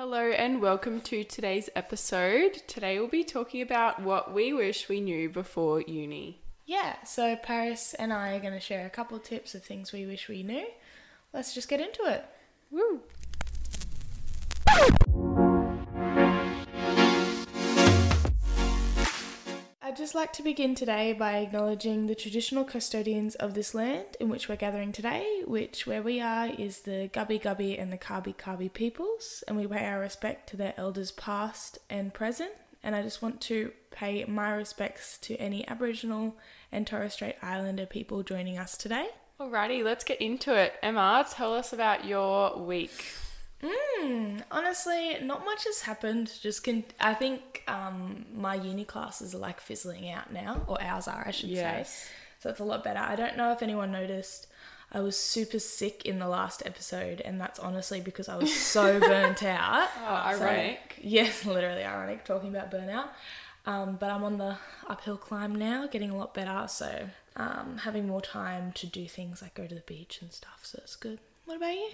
Hello and welcome to today's episode. Today we'll be talking about what we wish we knew before uni. Yeah, so Paris and I are going to share a couple tips of things we wish we knew. Let's just get into it. Woo! Just like to begin today by acknowledging the traditional custodians of this land in which we're gathering today, which where we are is the Gubbi Gubbi and the Kabi Kabi peoples, and we pay our respect to their elders past and present. And I just want to pay my respects to any Aboriginal and Torres Strait Islander people joining us today. Alrighty, let's get into it. Emma, tell us about your week. Mm, honestly, not much has happened. Just can I think um, my uni classes are like fizzling out now, or ours are, I should Yes. say. So it's a lot better. I don't know if anyone noticed. I was super sick in the last episode, and that's honestly because I was so burnt out. Oh, So- ironic. yes, literally ironic talking about burnout. Um, but I'm on the uphill climb now, getting a lot better. So um, having more time to do things like go to the beach and stuff. So it's good. What about you?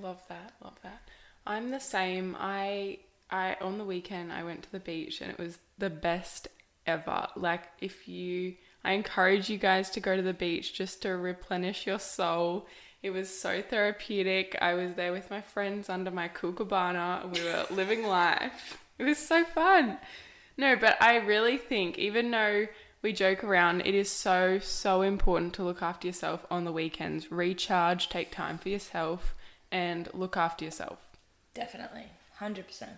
Love that, love that. I'm the same. I I on the weekend I went to the beach and it was the best ever. Like if you I encourage you guys to go to the beach just to replenish your soul. It was so therapeutic. I was there with my friends under my kookaburra. We were living life. It was so fun. No, but I really think even though we joke around, it is so so important to look after yourself on the weekends. Recharge, take time for yourself and look after yourself. Definitely, hundred percent.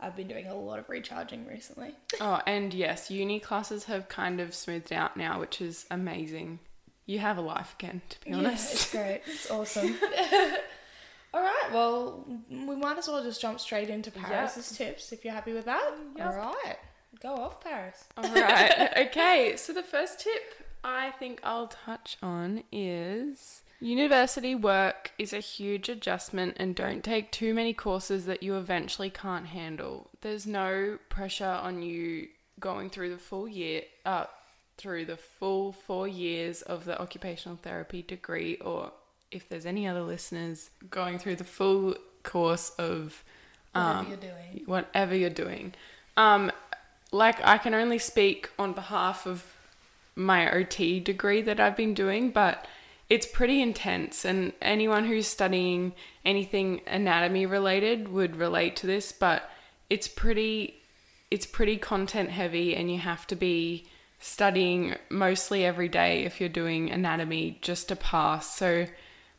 I've been doing a lot of recharging recently. Oh, and yes, uni classes have kind of smoothed out now, which is amazing. You have a life again, to be Yeah, honest. it's great. It's awesome. All right, well, we might as well just jump straight into Paris's tips if you're happy with that. Yep. All right, go off, Paris. All right. Okay. So the first tip I think I'll touch on is university work is a huge adjustment and don't take too many courses that you eventually can't handle. There's no pressure on you going through the full year uh through the full 4 years of the occupational therapy degree or if there's any other listeners going through the full course of Whatever um, you're doing. whatever you're doing. Um, like I can only speak on behalf of my OT degree that I've been doing, but it's pretty intense, and anyone who's studying anything anatomy related would relate to this. But it's pretty, it's pretty content heavy, and you have to be studying mostly every day if you're doing anatomy just to pass. So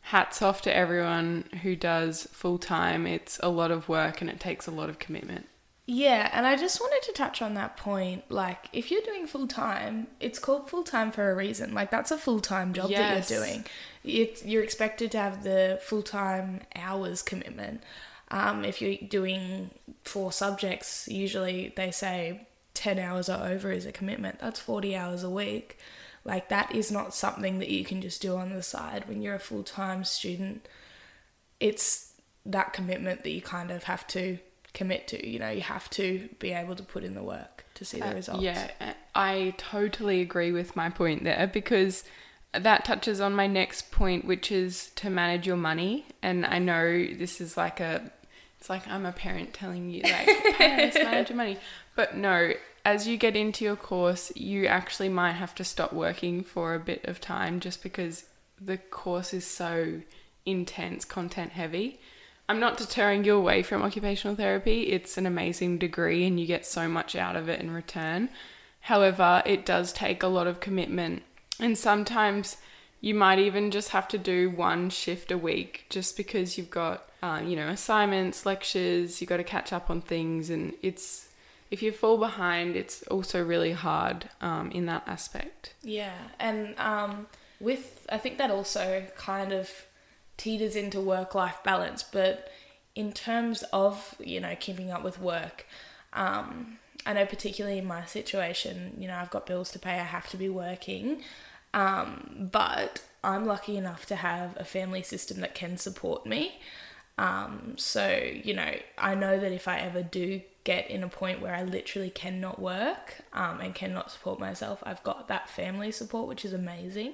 hats off to everyone who does full time. It's a lot of work and it takes a lot of commitment. Yeah, and I just wanted to touch on that point. Like, if you're doing full time, it's called full time for a reason. Like, that's a full time job Yes. that you're doing. It's, you're expected to have the full time hours commitment. Um, if you're doing four subjects, usually they say 10 hours or over is a commitment. That's 40 hours a week. Like, that is not something that you can just do on the side when you're a full time student it's that commitment that you kind of have to commit to. You know, you have to be able to put in the work to see the Uh, results. Yeah, uh, I totally agree with my point there because that touches on my next point, which is to manage your money. And I know this is like a, it's like I'm a parent telling you, like, parents, manage your money. But no, as you get into your course, you actually might have to stop working for a bit of time just because the course is so intense, content heavy. I'm not deterring you away from occupational therapy. It's an amazing degree and you get so much out of it in return. However, it does take a lot of commitment. And sometimes you might even just have to do one shift a week just because you've got, um, you know, assignments, lectures, you've got to catch up on things. And it's, if you fall behind, it's also really hard um, in that aspect. Yeah, and um, with I think that also kind of teeters into work life balance, but in terms of you know keeping up with work, um, I know particularly in my situation, you know I've got bills to pay, I have to be working, um, but I'm lucky enough to have a family system that can support me. Um, so, you know, I know that if I ever do get in a point where I literally cannot work um, and cannot support myself, I've got that family support, which is amazing.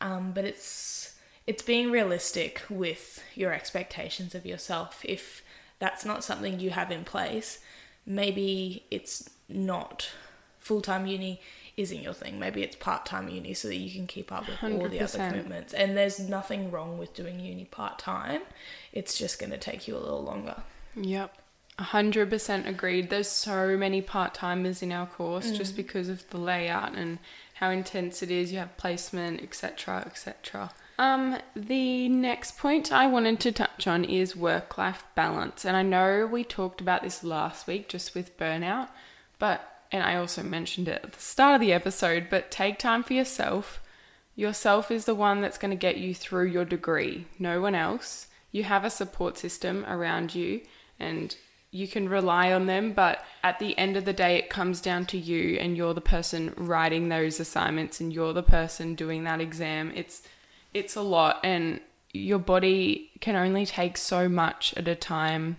Um, but it's it's being realistic with your expectations of yourself. If that's not something you have in place, maybe it's not full time uni isn't your thing. Maybe it's part time uni so that you can keep up with all the other commitments. And there's nothing wrong with doing uni part time. It's just going to take you a little longer. Yep. 100% agreed. There's so many part timers in our course Mm. just because of the layout and how intense it is. You have placement, etc., etc. Um, the next point I wanted to touch on is work life balance. And I know we talked about this last week just with burnout, but, and I also mentioned it at the start of the episode, but take time for yourself. Yourself is the one that's going to get you through your degree, no one else. You have a support system around you and you can rely on them, but at the end of the day, it comes down to you and you're the person writing those assignments and you're the person doing that exam. It's it's a lot and your body can only take so much at a time.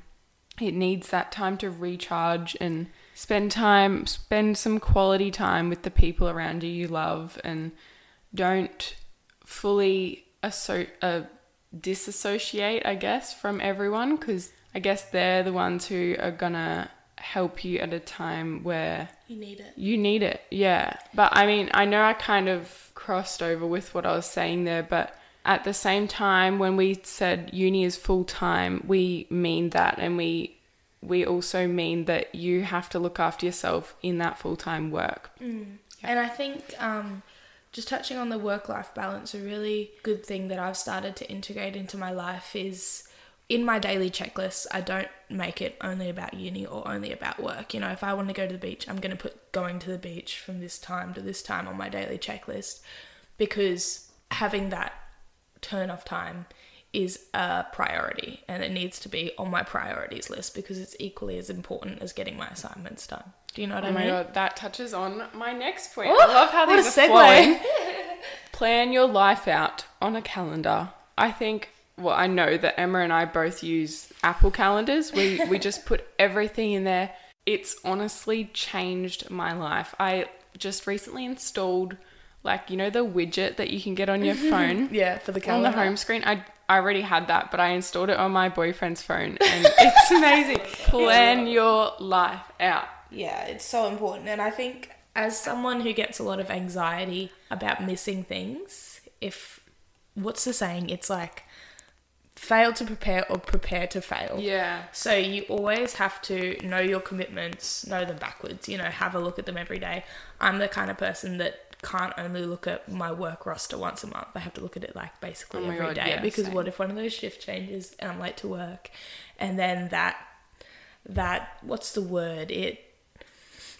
It needs that time to recharge and spend time spend some quality time with the people around you you love and don't fully asso- uh, disassociate, I guess, from everyone because I guess they're the ones who are gonna help you at a time where You need it. you need it. Yeah. But I mean, I know I kind of crossed over with what I was saying there, but at the same time, when we said uni is full time, we mean that, and we we also mean that you have to look after yourself in that full time work. And I think um, just touching on the work life balance, a really good thing that I've started to integrate into my life is in my daily checklist, I don't make it only about uni or only about work. You know, if I want to go to the beach, I'm going to put going to the beach from this time to this time on my daily checklist because having that turn off time is a priority and it needs to be on my priorities list because it's equally as important as getting my assignments done. Do you know what Oh I my mean? god, that touches on my next point. Oh, I love how what these a are segue. flowing. Plan your life out on a calendar. I think well, I know that Emma and I both use Apple calendars. We we just put everything in there. It's honestly changed my life. I just recently installed like you know the widget that you can get on your phone Yeah, for the calendar. on the home screen. I I already had that, but I installed it on my boyfriend's phone and it's amazing. Plan your life out. Yeah, it's so important. And I think as someone who gets a lot of anxiety about missing things, if what's the saying? It's like fail to prepare or prepare to fail. Yeah. So you always have to know your commitments, know them backwards, you know, have a look at them every day. I'm the kind of person that can't only look at my work roster once a month. I have to look at it like basically Oh every day God, yeah, because same. what if one of those shift changes and I'm late to work and then that that what's the word? It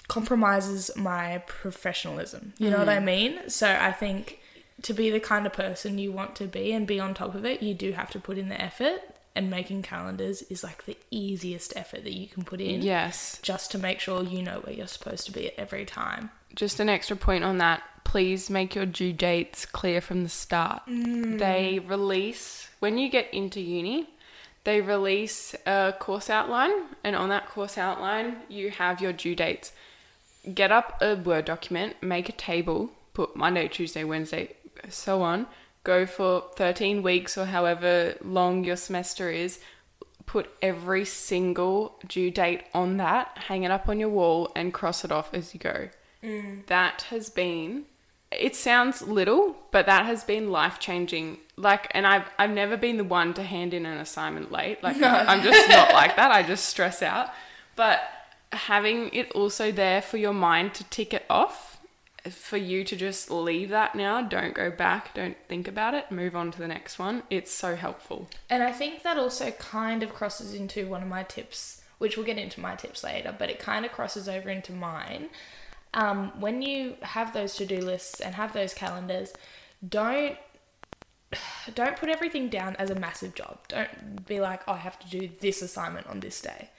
compromises my professionalism. You know what I Mm-hmm. mean? So I think to be the kind of person you want to be and be on top of it, you do have to put in the effort. And making calendars is like the easiest effort that you can put in Yes. just to make sure you know where you're supposed to be at every time. Just an extra point on that. Please make your due dates clear from the start. Mm. They release, when you get into uni, they release a course outline, and on that course outline, you have your due dates. Get up a Word document, make a table, put Monday, Tuesday, Wednesday, so on. Go for 13 weeks or however long your semester is. Put every single due date on that, hang it up on your wall, and cross it off as you go. Mm. That has been. It sounds little, but that has been life changing. Like, and I've I've never been the one to hand in an assignment late. Like, I'm just not like that. I just stress out. But having it also there for your mind to tick it off, for you to just leave that now, don't go back, don't think about it, move on to the next one. It's so helpful. And I think that also kind of crosses into one of my tips, which we'll get into my tips later, but it kind of crosses over into mine. Um, when you have those to do lists and have those calendars, don't don't put everything down as a massive job. Don't be like, oh, I have to do this assignment on this day.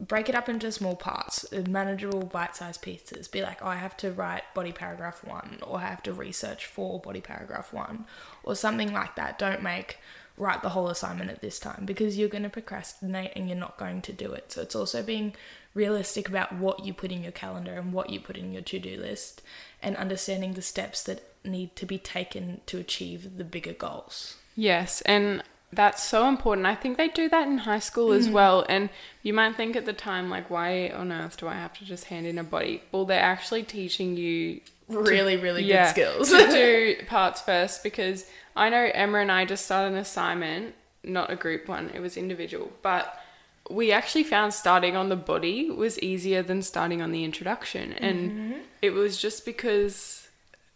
Break it up into small parts, manageable bite-sized pieces. Be like, oh, I have to write body paragraph one, or I have to research for body paragraph one, or something like that. Don't make write the whole assignment at this time because you're going to procrastinate and you're not going to do it. So it's also being realistic about what you put in your calendar and what you put in your to-do list, and understanding the steps that need to be taken to achieve the bigger goals. Yes, and that's so important. I think they do that in high school as well. And you might think at the time, like, why on earth do I have to just hand in a body? Well, they're actually teaching you Really, really yeah, good skills. to do parts first because I know Emma and I just started an assignment, not a group one, it was individual. But we actually found starting on the body was easier than starting on the introduction. And it was just because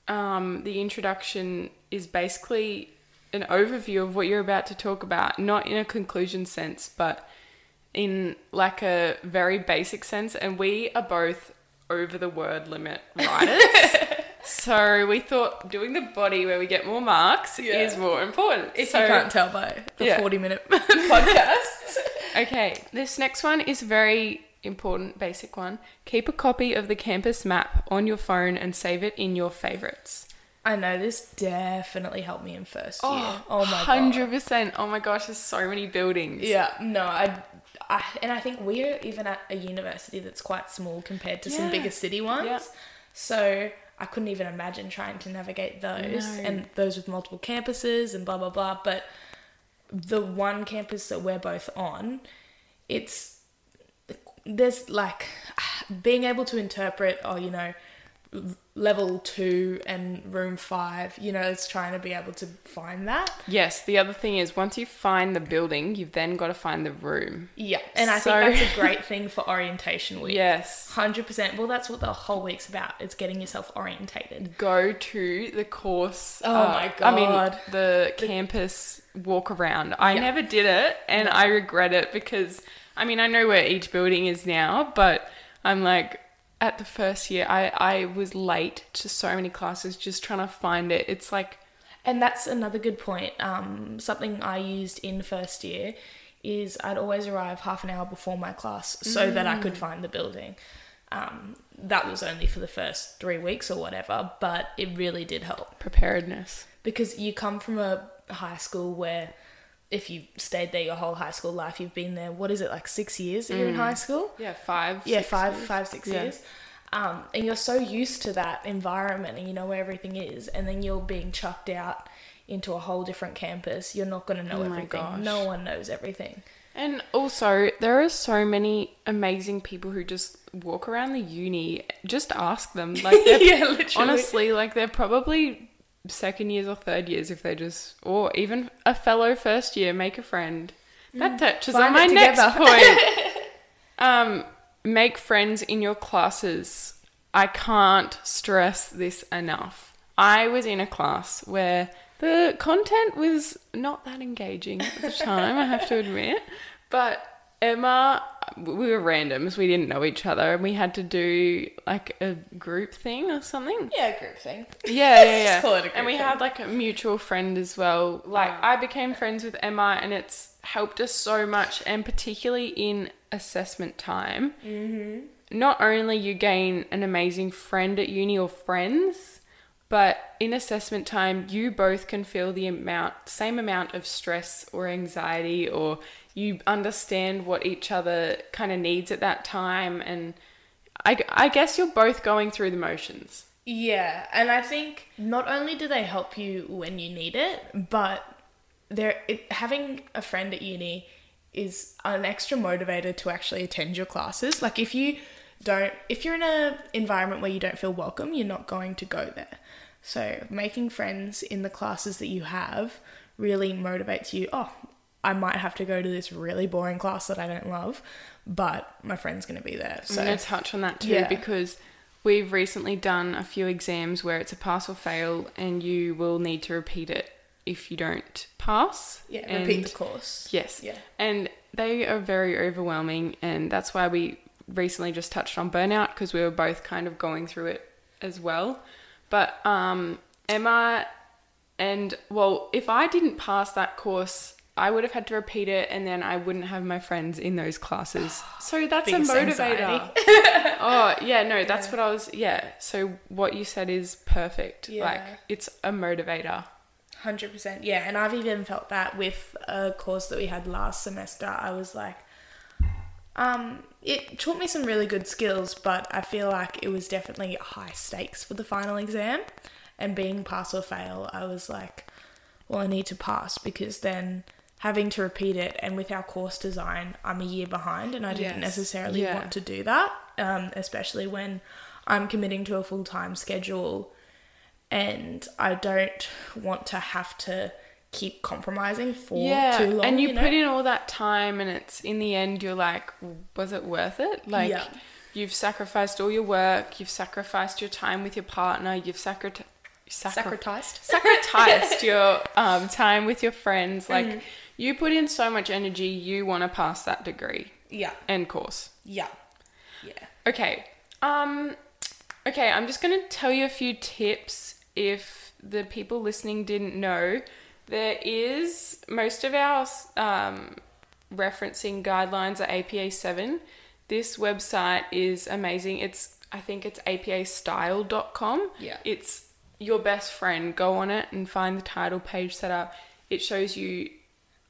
um, the introduction is basically an overview of what you're about to talk about, not in a conclusion sense, but in like a very basic sense. And we are both over the word limit writers. so we thought doing the body where we get more marks Yeah. is more important. if so, you can't tell by the Yeah. 40 minute podcast. Okay, this next one is very important, basic one. Keep a copy of the campus map on your phone and save it in your favorites. I know this definitely helped me in first oh, year. Oh, my god. Hundred percent. Oh my gosh, there's so many buildings. Yeah, no, I, I, and I think we're even at a university that's quite small compared to some bigger city ones. Yeah. So I couldn't even imagine trying to navigate those No. and those with multiple campuses and blah blah blah. But the one campus that we're both on, it's there's like being able to interpret. Oh, you know. Level two and room five, you know, it's trying to be able to find that. Yes. The other thing is, once you find the building, you've then got to find the room. Yeah, and I So- think that's a great thing for orientation week. Yes. Hundred percent. Well, that's what the whole week's about. It's getting yourself orientated. Go to the course. uh, Oh my God. I mean, God. the campus walk around. I Yeah. never did it, and I regret it because I mean I know where each building is now, but I'm like at the first year I I was late to so many classes just trying to find it. It's like And that's another good point. Um, something I used in first year is I'd always arrive half an hour before my class so that I Mm. could find the building. Um, that was only for the first three weeks or whatever, but it really did help preparedness. because you come from a high school where if you've stayed there your whole high school life, you've been there. What is it like six years that you're in high school? Yeah, five. yeah Mm. six five years. five six Yeah. years um, and you're so used to that environment and you know where everything is and then you're being chucked out into a whole different campus you're not going to know Oh my everything gosh. no one knows everything And also, there are so many amazing people who just walk around the uni. Just ask them. Like, Yeah, literally. honestly, like they're probably second years or third years if they just, or even a fellow first year, make a friend. That touches Mm. Find on my next point. um, make friends in your classes. I can't stress this enough. I was in a class where the content was not that engaging at the time, I have to admit. But Emma, we were randoms, we didn't know each other, and we had to do like a group thing or something. yeah group thing Yeah, yeah, yeah. call it a group and we thing. had like a mutual friend as well. Like I became friends with Emma, and it's helped us so much, and particularly in assessment time. Mm-hmm. Not only you gain an amazing friend at uni or friends, but in assessment time, you both can feel the amount, same amount of stress or anxiety, or you understand what each other kind of needs at that time, and I, I guess you're both going through the motions. yeah and i think not only do they help you when you need it but they're it, having a friend at uni is an extra motivator to actually attend your classes like if you don't if you're in an environment where you don't feel welcome you're not going to go there so making friends in the classes that you have really motivates you oh i might have to go to this really boring class that i don't love but my friend's going to be there so I'm going to touch on that too Yeah. because we've recently done a few exams where it's a pass or fail, and you will need to repeat it if you don't pass. yeah and repeat the course Yes. Yeah. And they are very overwhelming, and that's why we recently just touched on burnout because we were both kind of going through it as well. But um, Emma and well, if I didn't pass that course, I would have had to repeat it, and then I wouldn't have my friends in those classes. So that's a motivator. oh yeah, no, that's what I was. Yeah. So what you said is perfect. Like it's a motivator. Hundred percent, yeah. And I've even felt that with a course that we had last semester. I was like, um, it taught me some really good skills, but I feel like it was definitely high stakes for the final exam. And being pass or fail, I was like, well, I need to pass because then having to repeat it. And with our course design, I'm a year behind, and I didn't Yes. necessarily Yeah. want to do that, um, especially when I'm committing to a full time schedule, and I don't want to have to keep compromising for yeah, too long. and you, know? put in all that time, and it's in the end, you're like, was it worth it? Like, Yeah. you've sacrificed all your work, you've sacrificed your time with your partner, you've sacrificed. sacrificed. sacrificed your um, time with your friends. Like, Mm. you put in so much energy, you want to pass that degree Yeah, and course. yeah, yeah. Okay. Um okay, I'm just going to tell you a few tips if the people listening didn't know. There is most of our um referencing guidelines are APA 7. This website is amazing. It's I think it's apastyle.com. Yeah. It's your best friend. Go on it and find the title page set up. It shows you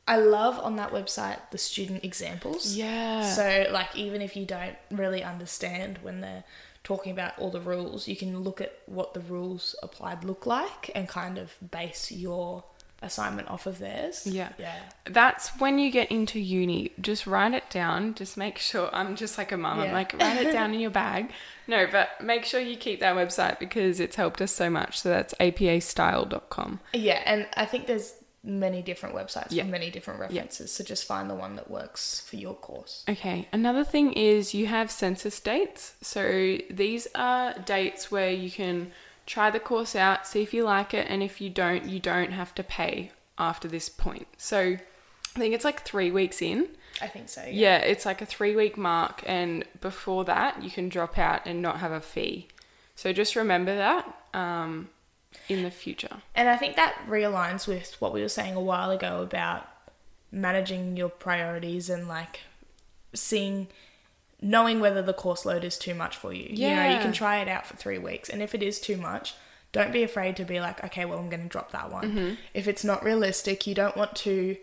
I love on that website the student examples. yeah. So, like, even if you don't really understand when they're talking about all the rules, you can look at what the rules applied look like and kind of base your assignment off of theirs. Yeah. Yeah. That's when you get into uni. Just write it down. Just make sure. I'm just like a mum. I'm like, write it down in your bag. No, but make sure you keep that website because it's helped us so much. So that's apastyle.com. Yeah. And I think there's many different websites Yeah. for many different references. So just find the one that works for your course. Okay, another thing is you have census dates. So these are dates where you can try the course out, see if you like it, and if you don't, you don't have to pay after this point. So I think it's like three weeks in. I think so. Yeah, it's like a three week mark, and before that, you can drop out and not have a fee. So just remember that um, in the future. And I think that realigns with what we were saying a while ago about managing your priorities and like seeing knowing whether the course load is too much for you. You know, you can try it out for 3 weeks and if it is too much, don't be afraid to be like, okay, well, I'm going to drop that one. Mm-hmm. If it's not realistic, you don't want to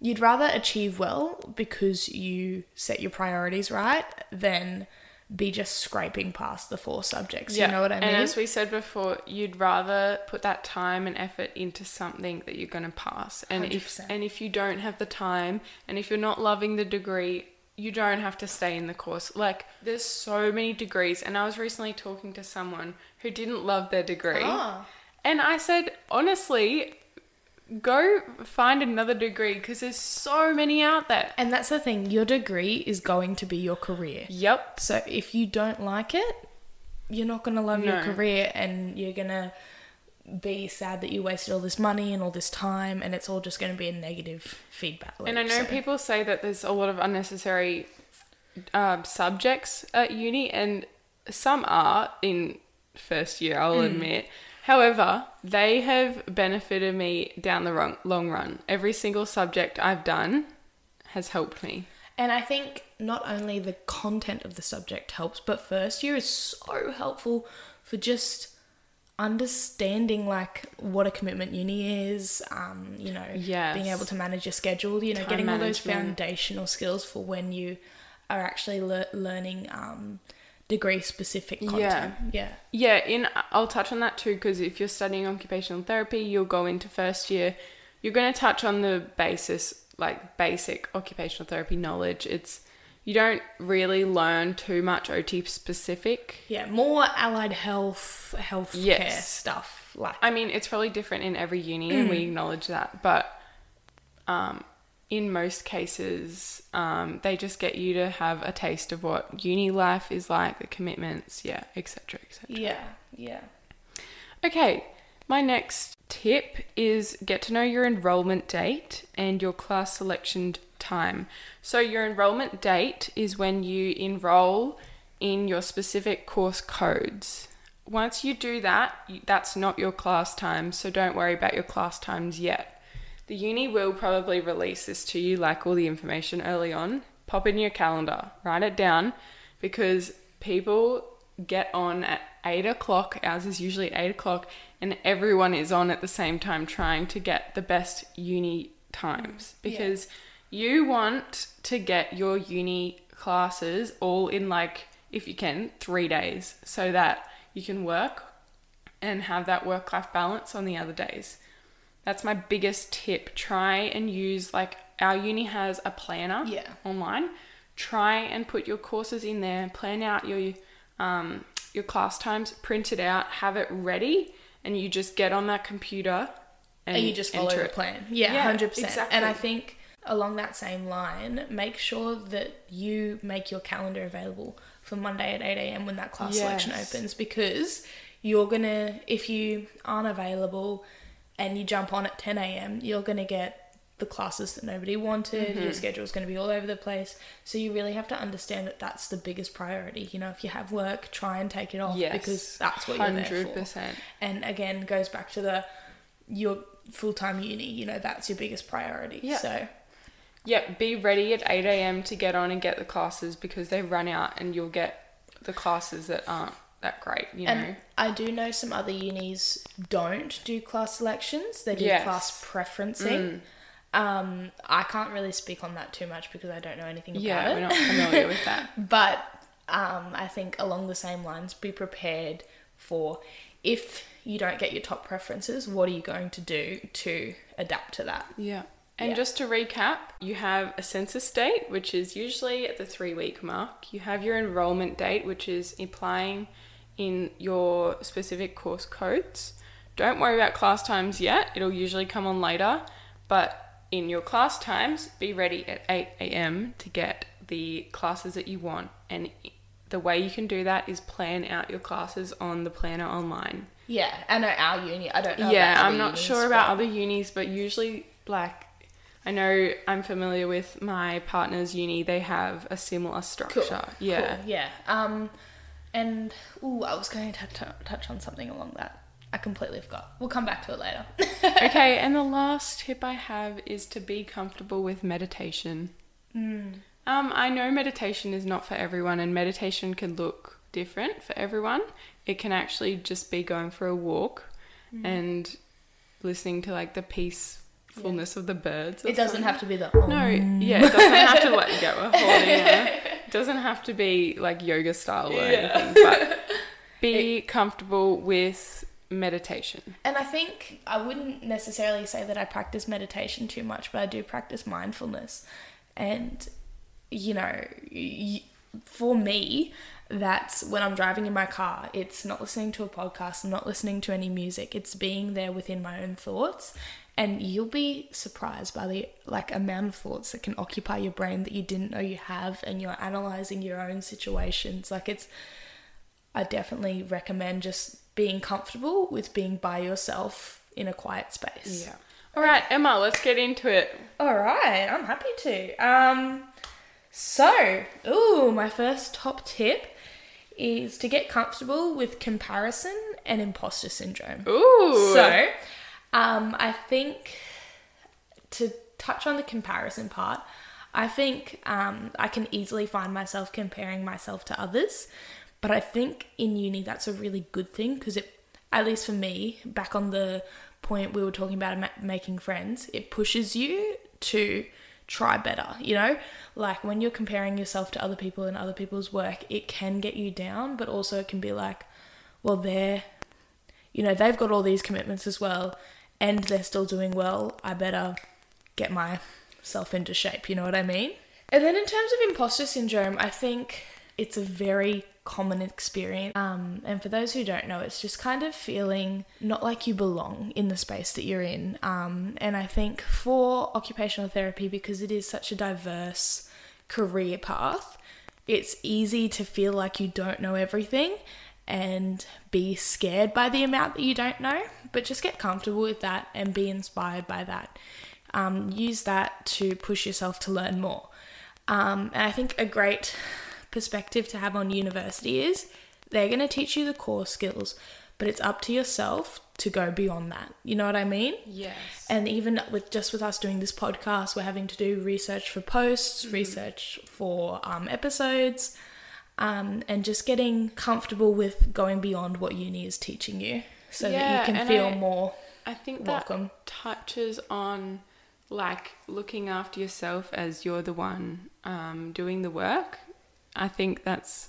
you'd rather achieve well because you set your priorities right than be just scraping past the four subjects. You know what I mean? And as we said before, you'd rather put that time and effort into something that you're going to pass. And if 100%. and if you don't have the time, and if you're not loving the degree, you don't have to stay in the course. Like there's so many degrees, and I was recently talking to someone who didn't love their degree, Ah. and I said honestly. Go find another degree because there's so many out there. And that's the thing, your degree is going to be your career. Yep. So if you don't like it, you're not going to love your career and you're going to be sad that you wasted all this money and all this time and it's all just going to be a negative feedback loop. And I know So- people say that there's a lot of unnecessary um, subjects at uni, and some are in first year, I'll admit. However, they have benefited me down the wrong, long run. Every single subject I've done has helped me. And I think not only the content of the subject helps, but first year is so helpful for just understanding like what a commitment uni is, um, you know, being able to manage your schedule, you know, Time getting all those foundational skills for when you are actually le- learning um, degree specific content. yeah Yeah. Yeah, in I'll touch on that too because if you're studying occupational therapy, you'll go into first year. You're going to touch on the basis, like basic occupational therapy knowledge. It's you don't really learn too much OT specific. Yeah, more allied health, health care Yes. stuff. Like, I mean, it's probably different in every uni, and we acknowledge that. But um, in most cases, um, they just get you to have a taste of what uni life is like, the commitments, yeah, etc., etc. yeah, yeah. Okay, my next tip is get to know your enrollment date and your class selection time. So, your enrollment date is when you enroll in your specific course codes. Once you do that, that's not your class time, so don't worry about your class times yet. The uni will probably release this to you, like all the information early on. Pop in your calendar, write it down, because people get on at eight o'clock. Ours is usually eight o'clock, and everyone is on at the same time trying to get the best uni times because you want to get your uni classes all in like, if you can, three days so that you can work and have that work life balance on the other days. That's my biggest tip. Try and use like our uni has a planner Yeah. online. Try and put your courses in there, plan out your um, your class times, print it out, have it ready, and you just get on that computer and, and you just follow the plan. Yeah, Yeah, hundred percent. exactly. And I think along that same line, make sure that you make your calendar available for Monday at eight a.m. when that class selection opens, because you're gonna if you aren't available and you jump on at ten a.m., you're gonna get the classes that nobody wanted. Mm-hmm. Your schedule's to be all over the place. So you really have to understand that that's the biggest priority. You know, if you have work, try and take it off Yes, because that's what you're there for. 100%. And again, goes back to the your full time uni. You know, that's your biggest priority. Yeah. So Yep, be ready at 8 a.m. to get on and get the classes because they run out and you'll get the classes that aren't that great, you know. I do know some other unis don't do class selections. They do Yes. Mm. class preferencing. Um, I can't really speak on that too much because I don't know anything about yeah, it. we're not familiar with that. But um, I think along the same lines, be prepared for if you don't get your top preferences, what are you going to do to adapt to that? Yeah. And Yeah. just to recap, you have a census date, which is usually at the three week mark. You have your enrollment date, which is applying in your specific course codes. Don't worry about class times yet, it'll usually come on later. But in your class times, be ready at 8 a.m. to get the classes that you want. And the way you can do that is plan out your classes on the planner online. Yeah, I know our uni. I don't know. Yeah, I'm not unis, sure about but- other unis, but usually, like, I know I'm familiar with my partner's uni. They have a similar structure. Cool. Yeah. Cool, Yeah. Um, and ooh, I was going to t- touch on something along that. I completely forgot. We'll come back to it later. okay, and the last tip I have is to be comfortable with meditation. Hmm. Um, I know meditation is not for everyone, and meditation can look different for everyone. It can actually just be going for a walk Hmm. and listening to like the peacefulness of the birds. it doesn't something. have to be the. No, oh. yeah, it doesn't have to you go. We're holding it. It doesn't have to be like yoga style or anything, but be comfortable with meditation. And I think I wouldn't necessarily say that I practice meditation too much, but I do practice mindfulness. And, you know, y- for me, that's when I'm driving in my car. It's not listening to a podcast, I'm not listening to any music. It's being there within my own thoughts. And you'll be surprised by the like amount of thoughts that can occupy your brain that you didn't know you have and you're analyzing your own situations. Like it's I definitely recommend just being comfortable with being by yourself in a quiet space. Yeah. All right, Emma, let's get into it. All right, I'm happy to. Um, so, ooh, my first top tip is to get comfortable with comparison and imposter syndrome. Ooh. So, um, I think to touch on the comparison part, I think um, I can easily find myself comparing myself to others, but I think in uni that's a really good thing because it, at least for me, back on the point we were talking about making friends, it pushes you to try better. You know, like when you're comparing yourself to other people and other people's work, it can get you down, but also it can be like, well, they're you know, they've got all these commitments as well and they're still doing well. I better get myself into shape, you know what I mean? And then in terms of imposter syndrome, I think it's a very common experience. Um, and for those who don't know, it's just kind of feeling not like you belong in the space that you're in. Um, and I think for occupational therapy, because it is such a diverse career path, it's easy to feel like you don't know everything and be scared by the amount that you don't know, but just get comfortable with that and be inspired by that. Um, use that to push yourself to learn more. Um, and I think a great perspective to have on university is they're going to teach you the core skills, but it's up to yourself to go beyond that. You know what I mean? Yes. And even with just with us doing this podcast, we're having to do research for posts, research for um, episodes, um, and just getting comfortable with going beyond what uni is teaching you, so that Yeah, you can feel I- more. I think Welcome. that touches on like looking after yourself as you're the one um, doing the work. I think that's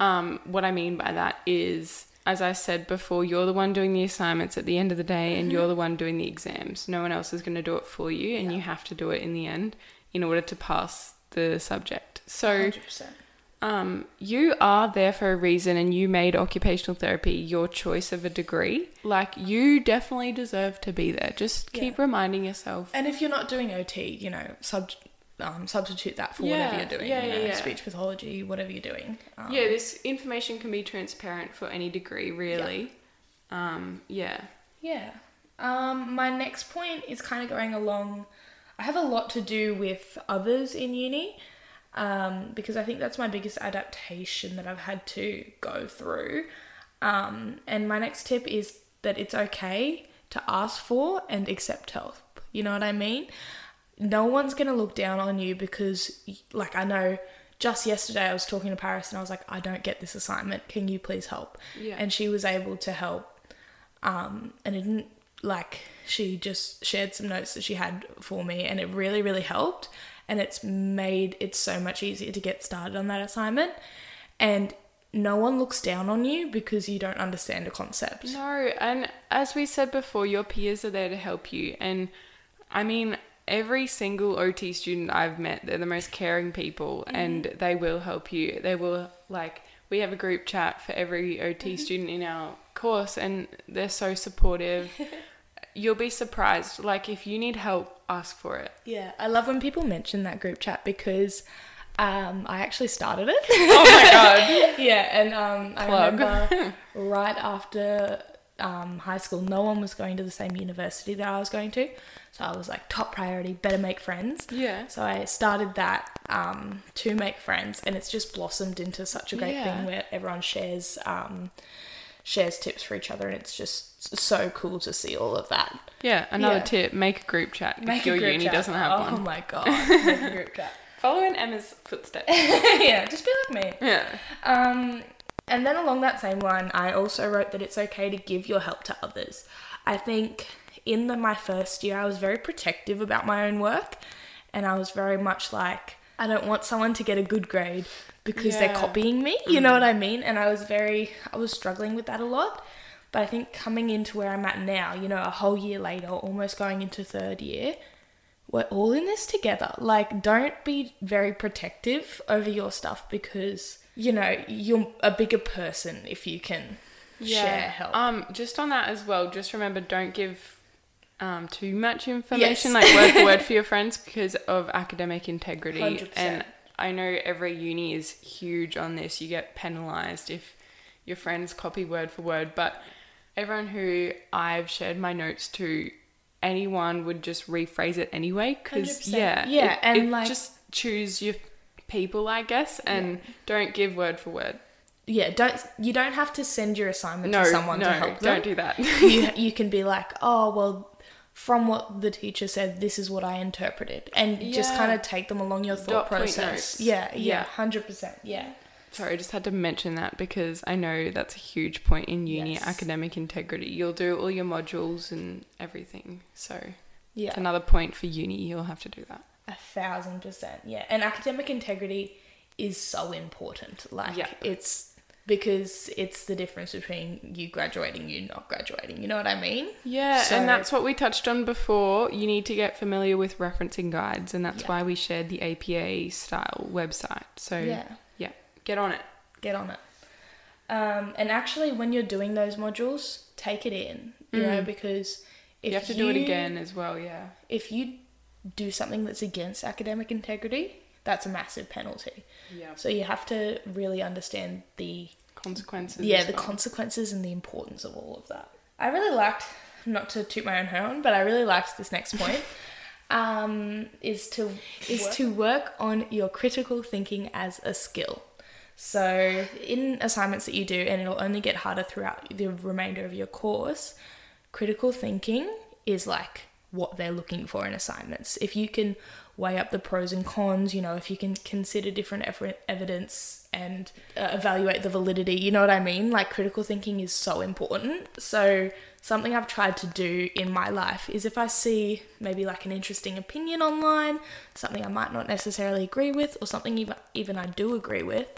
um, what I mean by that is as I said before, you're the one doing the assignments at the end of the day and you're the one doing the exams. No one else is going to do it for you and Yeah. you have to do it in the end in order to pass the subject. So, 100%. Um, you are there for a reason and you made occupational therapy your choice of a degree. Like, you definitely deserve to be there. Just keep Yeah. reminding yourself. And if you're not doing OT, you know, sub, um, substitute that for whatever you're doing. yeah, you know, yeah, yeah. Speech pathology, whatever you're doing. Um, Yeah, this information can be transparent for any degree, really. Um, yeah. Yeah. Um, my next point is kind of going along. I have a lot to do with others in uni um, because I think that's my biggest adaptation that I've had to go through. Um, and my next tip is that it's okay to ask for and accept help. You know what I mean? No one's going to look down on you because, like, I know just yesterday I was talking to Paris and I was like, I don't get this assignment. Can you please help? Yeah. And she was able to help um, and it didn't like she just shared some notes that she had for me and it really really helped and it's made it so much easier to get started on that assignment and no one looks down on you because you don't understand a concept No, and as we said before, your peers are there to help you. And I mean, every single OT student I've met, they're the most caring people mm-hmm. and they will help you. They will, like, we have a group chat for every OT mm-hmm. student in our course and they're so supportive. You'll be surprised. Like, if you need help, ask for it. yeah i love when people mention that group chat because um, i actually started it Oh my god. yeah, and um, I remember right after um, high school, no one was going to the same university that I was going to. So I was like, top priority, better make friends. Yeah. So I started that um, to make friends, and it's just blossomed into such a great Yeah. thing where everyone shares um, shares tips for each other, and it's just so cool to see all of that. Yeah, another Yeah. tip make a group chat Make if your uni chat. doesn't have oh one. my god, make a group chat. Follow in Emma's footsteps. yeah, just be like me. Yeah. Um, and then along that same line, I also wrote that it's okay to give your help to others. I think in the, my first year, I was very protective about my own work, and I was very much like, I don't want someone to get a good grade because they're copying me. You know what I mean? And I was very, I was struggling with that a lot. But I think coming into where I'm at now, you know, a whole year later, almost going into third year, we're all in this together. Like, don't be very protective over your stuff because, you know, you're a bigger person if you can share help. Um, just on that as well, just remember don't give um, too much information, Yes. like word for word for your friends because of academic integrity. 100%. And I know every uni is huge on this. You get penalized if your friends copy word for word, but everyone who I've shared my notes to, anyone would just rephrase it anyway because yeah, Yeah, it- and, it like- just choose your people, I guess, and don't give word for word. yeah, don't you don't have to send your assignment No, to someone no, to help them. don't do that. you you can be like, oh well, from what the teacher said, this is what I interpreted, and just kind of take them along your thought Dot process. Yeah, yeah, Yeah. hundred percent. Yeah, Sorry, I just had to mention that because I know that's a huge point in uni Yes. academic integrity. You'll do all your modules and everything. So yeah. it's another point for uni. You'll have to do that. A thousand percent, yeah. And academic integrity is so important. Like Yeah. it's because it's the difference between you graduating, you not graduating. You know what I mean? Yeah, So- and that's what we touched on before. You need to get familiar with referencing guides, and that's Yeah. why we shared the APA style website. So Yeah. yeah, get on it. Get on it. Um, and actually, when you're doing those modules, take it in. You know, because if you have to do it again as well. Yeah. If you do something that's against academic integrity, that's a massive penalty. Yeah. So you have to really understand the Consequences. yeah the well. consequences and the importance of all of that i really liked not to toot my own horn but i really liked this next point um, is to is to work on your critical thinking as a skill so in assignments that you do and it'll only get harder throughout the remainder of your course critical thinking is like what they're looking for in assignments if you can weigh up the pros and cons you know if you can consider different ev- evidence and uh, evaluate the validity you know what i mean? Like critical thinking is so important. So something i've tried to do in my life is if i see maybe like an interesting opinion online something i might not necessarily agree with or something even, even i do agree with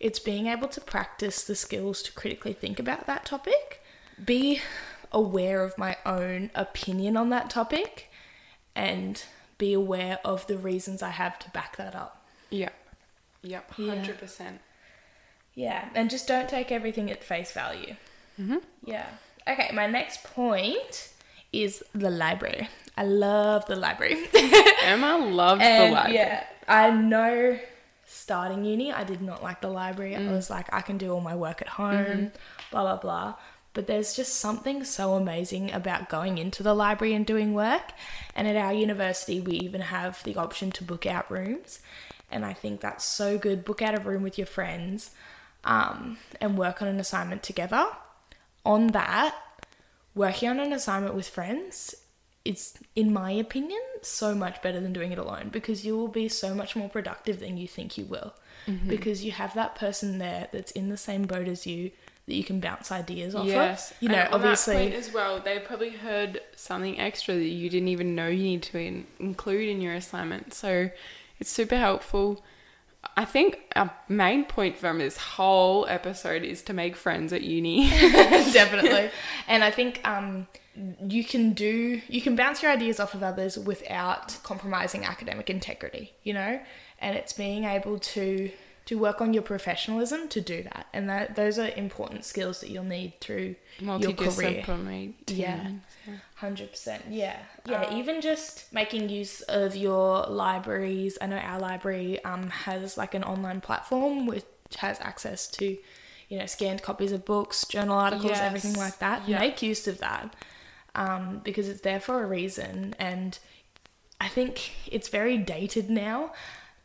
it's being able to practice the skills to critically think about that topic, be aware of my own opinion on that topic, and be aware of the reasons I have to back that up. Yep. Yep. Yeah. Hundred percent. Yeah, and just don't take everything at face value. Mhm. Yeah. Okay, my next point is the library. I love the library. Emma loves and the library. yeah, I know starting uni, I did not like the library. I was like, I can do all my work at home, blah, blah, blah. But there's just something so amazing about going into the library and doing work. And at our university, we even have the option to book out rooms. And I think that's so good. Book out a room with your friends um, and work on an assignment together. On that, working on an assignment with friends is, in my opinion, so much better than doing it alone because you will be so much more productive than you think you will. Because you have that person there that's in the same boat as you that you can bounce ideas off Yes. of. You know, And obviously. point as well, they probably heard something extra that you didn't even know you need to in- include in your assignment. So it's super helpful. I think our main point from this whole episode is to make friends at uni. definitely and i think um you can do you can bounce your ideas off of others without compromising academic integrity you know and it's being able to to work on your professionalism to do that and that those are important skills that you'll need through your career Yeah. Hundred percent, yeah, yeah. even just making use of your libraries. I know our library um, has like an online platform which has access to, you know, scanned copies of books, journal articles, Yes. everything like that. Yeah. Make use of that um, because it's there for a reason, and I think it's very dated now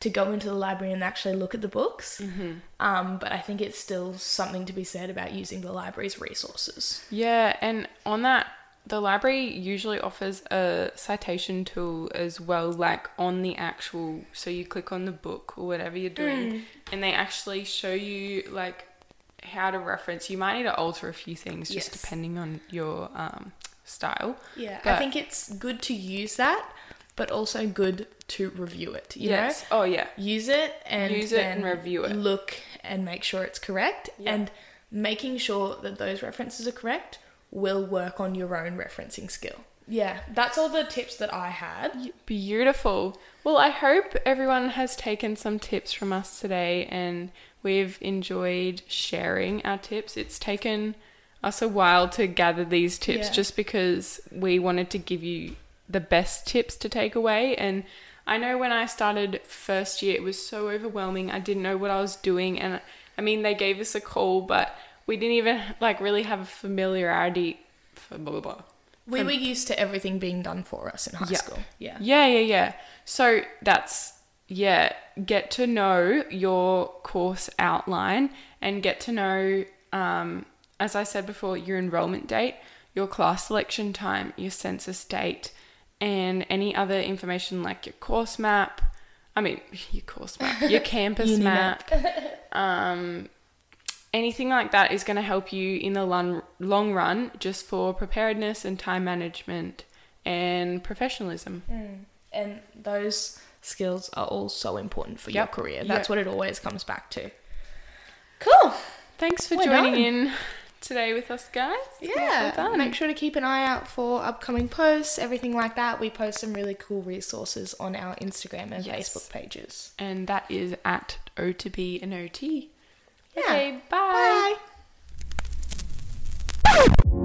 to go into the library and actually look at the books. Mm-hmm. Um, but I think it's still something to be said about using the library's resources. Yeah, and on that, the library usually offers a citation tool as well, like on the actual. So you click on the book or whatever you're doing, and they actually show you like how to reference. You might need to alter a few things just Yes. depending on your um, style. Yeah, I think it's good to use that, but also good to review it. You yes. Oh yeah. use it and Use it and review it. Look and make sure it's correct, Yeah. and making sure that those references are correct will work on your own referencing skill. Yeah, that's all the tips that I had. Beautiful. Well, I hope everyone has taken some tips from us today and we've enjoyed sharing our tips. It's taken us a while to gather these tips Yeah. just because we wanted to give you the best tips to take away. And I know when I started first year, it was so overwhelming. I didn't know what I was doing. And I mean, they gave us a call, but we didn't even like really have a familiarity for blah, blah, blah. We were used to everything being done for us in high Yeah. school. Yeah. Yeah, yeah, yeah. So that's yeah, get to know your course outline and get to know um as I said before, your enrollment date, your class selection time, your census date, and any other information like your course map. I mean, your course map, your campus map, um, anything like that is going to help you in the long, long run just for preparedness and time management and professionalism. And those skills are all so important for Yep. your career. That's Yep. what it always comes back to. Cool. Thanks for We're joining done. in today with us, guys. Yeah. Well. Make sure to keep an eye out for upcoming posts, everything like that. We post some really cool resources on our Instagram and Yes. Facebook pages. And that is at O to B and OT. Yeah. Okay, bye. Bye.